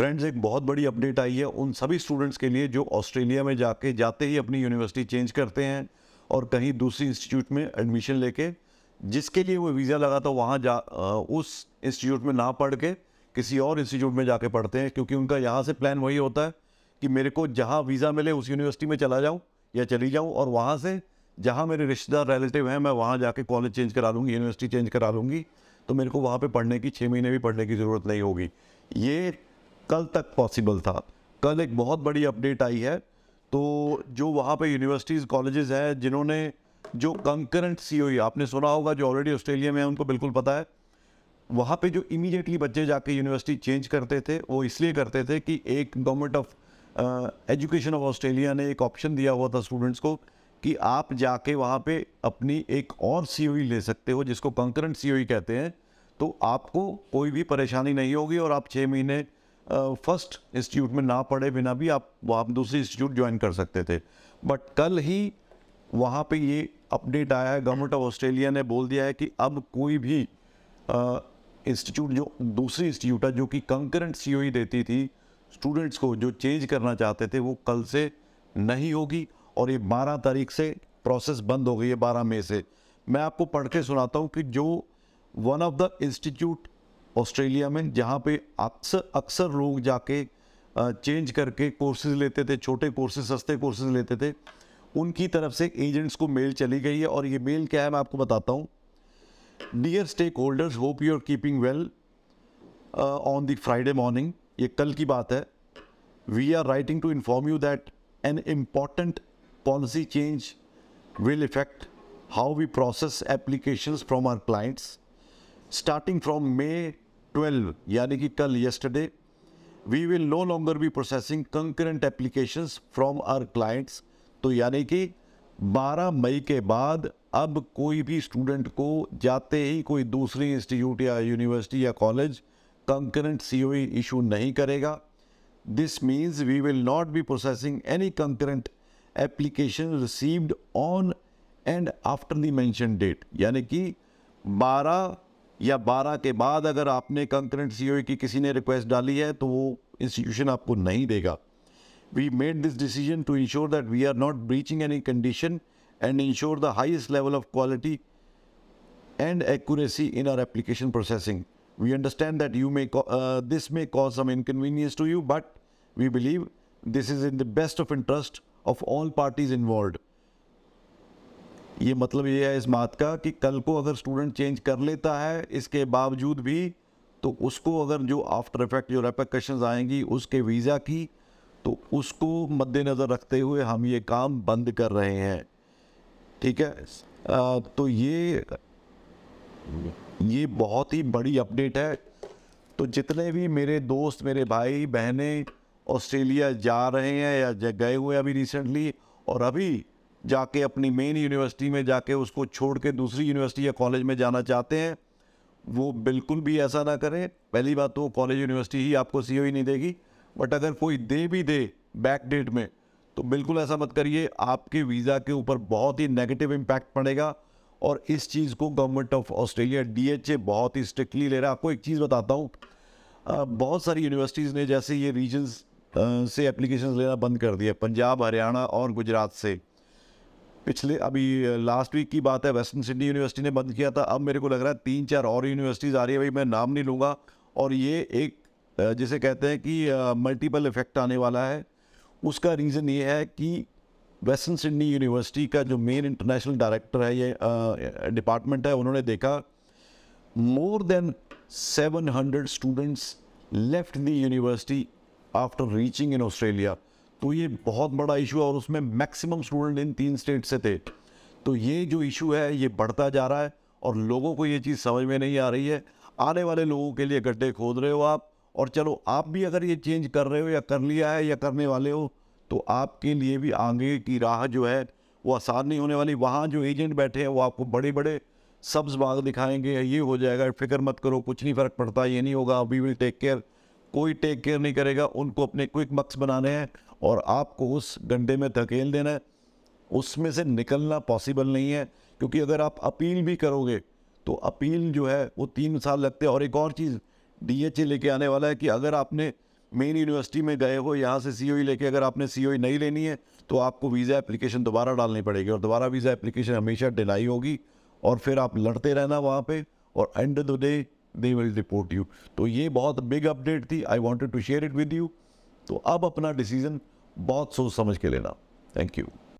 Friends एक बहुत बड़ी अपडेट आई है उन सभी स्टूडेंट्स के लिए जो ऑस्ट्रेलिया में जाके जाते ही अपनी यूनिवर्सिटी चेंज करते हैं और कहीं दूसरी इंस्टीट्यूट में एडमिशन लेके, जिसके लिए वो वीज़ा लगा था वहाँ जा उस इंस्टीट्यूट में ना पढ़ के, किसी और इंस्टीट्यूट में जाके पढ़ते हैं, क्योंकि उनका यहाँ से प्लान वही होता है कि मेरे को जहाँ वीज़ा मिले उस यूनिवर्सिटी में चला जाऊँ या चली जाऊँ और वहाँ से जहाँ मेरे रिश्तेदार रिलेटिव हैं, मैं वहाँ जाके कॉलेज चेंज करा लूँगी यूनिवर्सिटी चेंज करा लूँगी तो मेरे को वहाँ पे पढ़ने की छः महीने भी पढ़ने की ज़रूरत नहीं होगी। ये कल तक पॉसिबल था। कल एक बहुत बड़ी अपडेट आई है। तो जो वहाँ पे यूनिवर्सिटीज़ कॉलेजेस हैं, जिन्होंने जो कंकरेंट सी आपने सुना होगा, जो ऑलरेडी ऑस्ट्रेलिया में है, उनको बिल्कुल पता है। वहाँ पे जो इमीडिएटली बच्चे जाके यूनिवर्सिटी चेंज करते थे, वो इसलिए करते थे कि एक government of education of Australia ने एक ऑप्शन दिया हुआ था स्टूडेंट्स को कि आप जाके वहाँ पे अपनी एक और सीओई ले सकते हो, जिसको कंकरेंट सी कहते हैं। तो आपको कोई भी परेशानी नहीं होगी और आप छः महीने फ़र्स्ट इंस्टीट्यूट में ना पढ़े बिना भी आप आप दूसरी इंस्टीट्यूट ज्वाइन कर सकते थे। बट कल ही वहाँ पे ये अपडेट आया है गवर्नमेंट ऑफ़ ऑस्ट्रेलिया ने बोल दिया है कि अब कोई भी इंस्टीट्यूट जो, दूसरी इंस्टीट्यूट है जो कि कंकरेंट सी देती थी स्टूडेंट्स को जो चेंज करना चाहते थे, वो कल से नहीं होगी और ये 12 तारीख से प्रोसेस बंद हो गई है 12 मई से। मैं आपको पढ़ के सुनाता हूँ कि जो one of the institute Australia में, जहाँ पे अक्सर अक्सर लोग जाके चेंज करके कोर्सेज लेते थे, छोटे कोर्सेज, सस्ते कोर्सेज लेते थे, उनकी तरफ़ से एजेंट्स को मेल चली गई है। और ये मेल क्या है, मैं आपको बताता हूँ। Dear stakeholders hope you are keeping well on the Friday morning ये कल की बात है। We are writing to inform you that an important policy change will affect how we process applications from our clients starting from May 12 यानी कि कल yesterday, we will no longer be processing concurrent applications from our clients. तो यानी कि 12 मई के बाद अब कोई भी स्टूडेंट को जाते ही कोई दूसरी इंस्टीट्यूट या यूनिवर्सिटी या college concurrent C O issue नहीं करेगा। This means we will not be processing any concurrent application received on and after the mention date यानी कि 12 या बारह के बाद अगर आपने कंकरेंट सी ओ की किसी ने रिक्वेस्ट डाली है तो वो इंस्टीट्यूशन आपको नहीं देगा। We made this decision to ensure that we are not breaching any condition and ensure the highest level of quality and accuracy in our application processing we understand that you may this may cause some inconvenience to you but we believe this is in the best of interest of all parties involve ये मतलब ये है इस बात का कि कल को अगर स्टूडेंट चेंज कर लेता है इसके बावजूद भी तो उसको अगर जो आफ्टर इफ़ेक्ट जो रेपेक्शंस आएँगी उसके वीज़ा की तो उसको मद्देनज़र रखते हुए हम ये काम बंद कर रहे हैं। ठीक है? आ, तो ये ये बहुत ही बड़ी अपडेट है। तो जितने भी मेरे दोस्त मेरे भाई बहनें ऑस्ट्रेलिया जा रहे हैं या गए हुए अभी रिसेंटली और अभी जाके अपनी मेन यूनिवर्सिटी में जाके उसको छोड़ के दूसरी यूनिवर्सिटी या कॉलेज में जाना चाहते हैं, वो बिल्कुल भी ऐसा ना करें। पहली बात तो कॉलेज यूनिवर्सिटी ही आपको सी नहीं देगी बट अगर कोई दे भी दे बैक डेट में तो बिल्कुल ऐसा मत करिए, आपके वीज़ा के ऊपर बहुत ही नेगेटिव इम्पैक्ट पड़ेगा और इस चीज़ को गवर्नमेंट ऑफ़ ऑस्ट्रेलिया डीएचए बहुत ही स्ट्रिक्टली ले रहा है। आपको एक चीज़ बताता हूँ बहुत सारी यूनिवर्सिटीज़ ने जैसे ये रीजन्स से एप्लीकेशंस लेना बंद कर दिया पंजाब, हरियाणा और गुजरात से। पिछले, अभी लास्ट वीक की बात है वेस्टर्न सिडनी यूनिवर्सिटी ने बंद किया था। अब मेरे को लग रहा है तीन चार और यूनिवर्सिटीज़ आ रही है। भाई, मैं नाम नहीं लूँगा। और ये एक जिसे कहते हैं कि मल्टीपल इफ़ेक्ट आने वाला है। उसका रीज़न ये है कि वेस्टर्न सिडनी यूनिवर्सिटी का जो मेन इंटरनेशनल डायरेक्टर है, ये डिपार्टमेंट है, उन्होंने देखा, more than 700 students left the university after reaching in Australia. तो ये बहुत बड़ा इशू है और उसमें मैक्सिमम स्टूडेंट इन तीन स्टेट से थे। तो ये जो इशू है, ये बढ़ता जा रहा है और लोगों को ये चीज़ समझ में नहीं आ रही है। आने वाले लोगों के लिए गड्ढे खोद रहे हो आप और चलो, आप भी अगर ये चेंज कर रहे हो या कर लिया है या करने वाले हो तो आपके लिए भी आगे की राह जो है, वो आसान नहीं होने वाली। वहाँ जो एजेंट बैठे हैं, वो आपको बड़े बड़े सब्ज बाग दिखाएँगे, ये हो जाएगा, फ़िक्र मत करो, कुछ नहीं फ़र्क पड़ता, ये नहीं होगा वी विल टेक केयर कोई टेक केयर नहीं करेगा, उनको अपने क्विक मक्स बनाने हैं। और आपको उस गड्ढे में धकेल देना है। उसमें से निकलना पॉसिबल नहीं है, क्योंकि अगर आप अपील भी करोगे तो अपील जो है, वो तीन साल लगते हैं। और एक और चीज़ डी लेके आने वाला है कि अगर आपने मेन यूनिवर्सिटी में गए हो, यहाँ से सी लेके, अगर आपने सी नहीं लेनी है तो आपको वीज़ा एप्लीकेशन दोबारा डालनी पड़ेगी। और दोबारा वीज़ा एप्लीकेशन हमेशा डिनाई होगी, और फिर आप लड़ते रहना वहाँ पे, और and the day they will report you तो ये बहुत बिग अपडेट थी। I wanted to share it with you तो अब अपना डिसीज़न बहुत सोच समझ के लेना। Thank you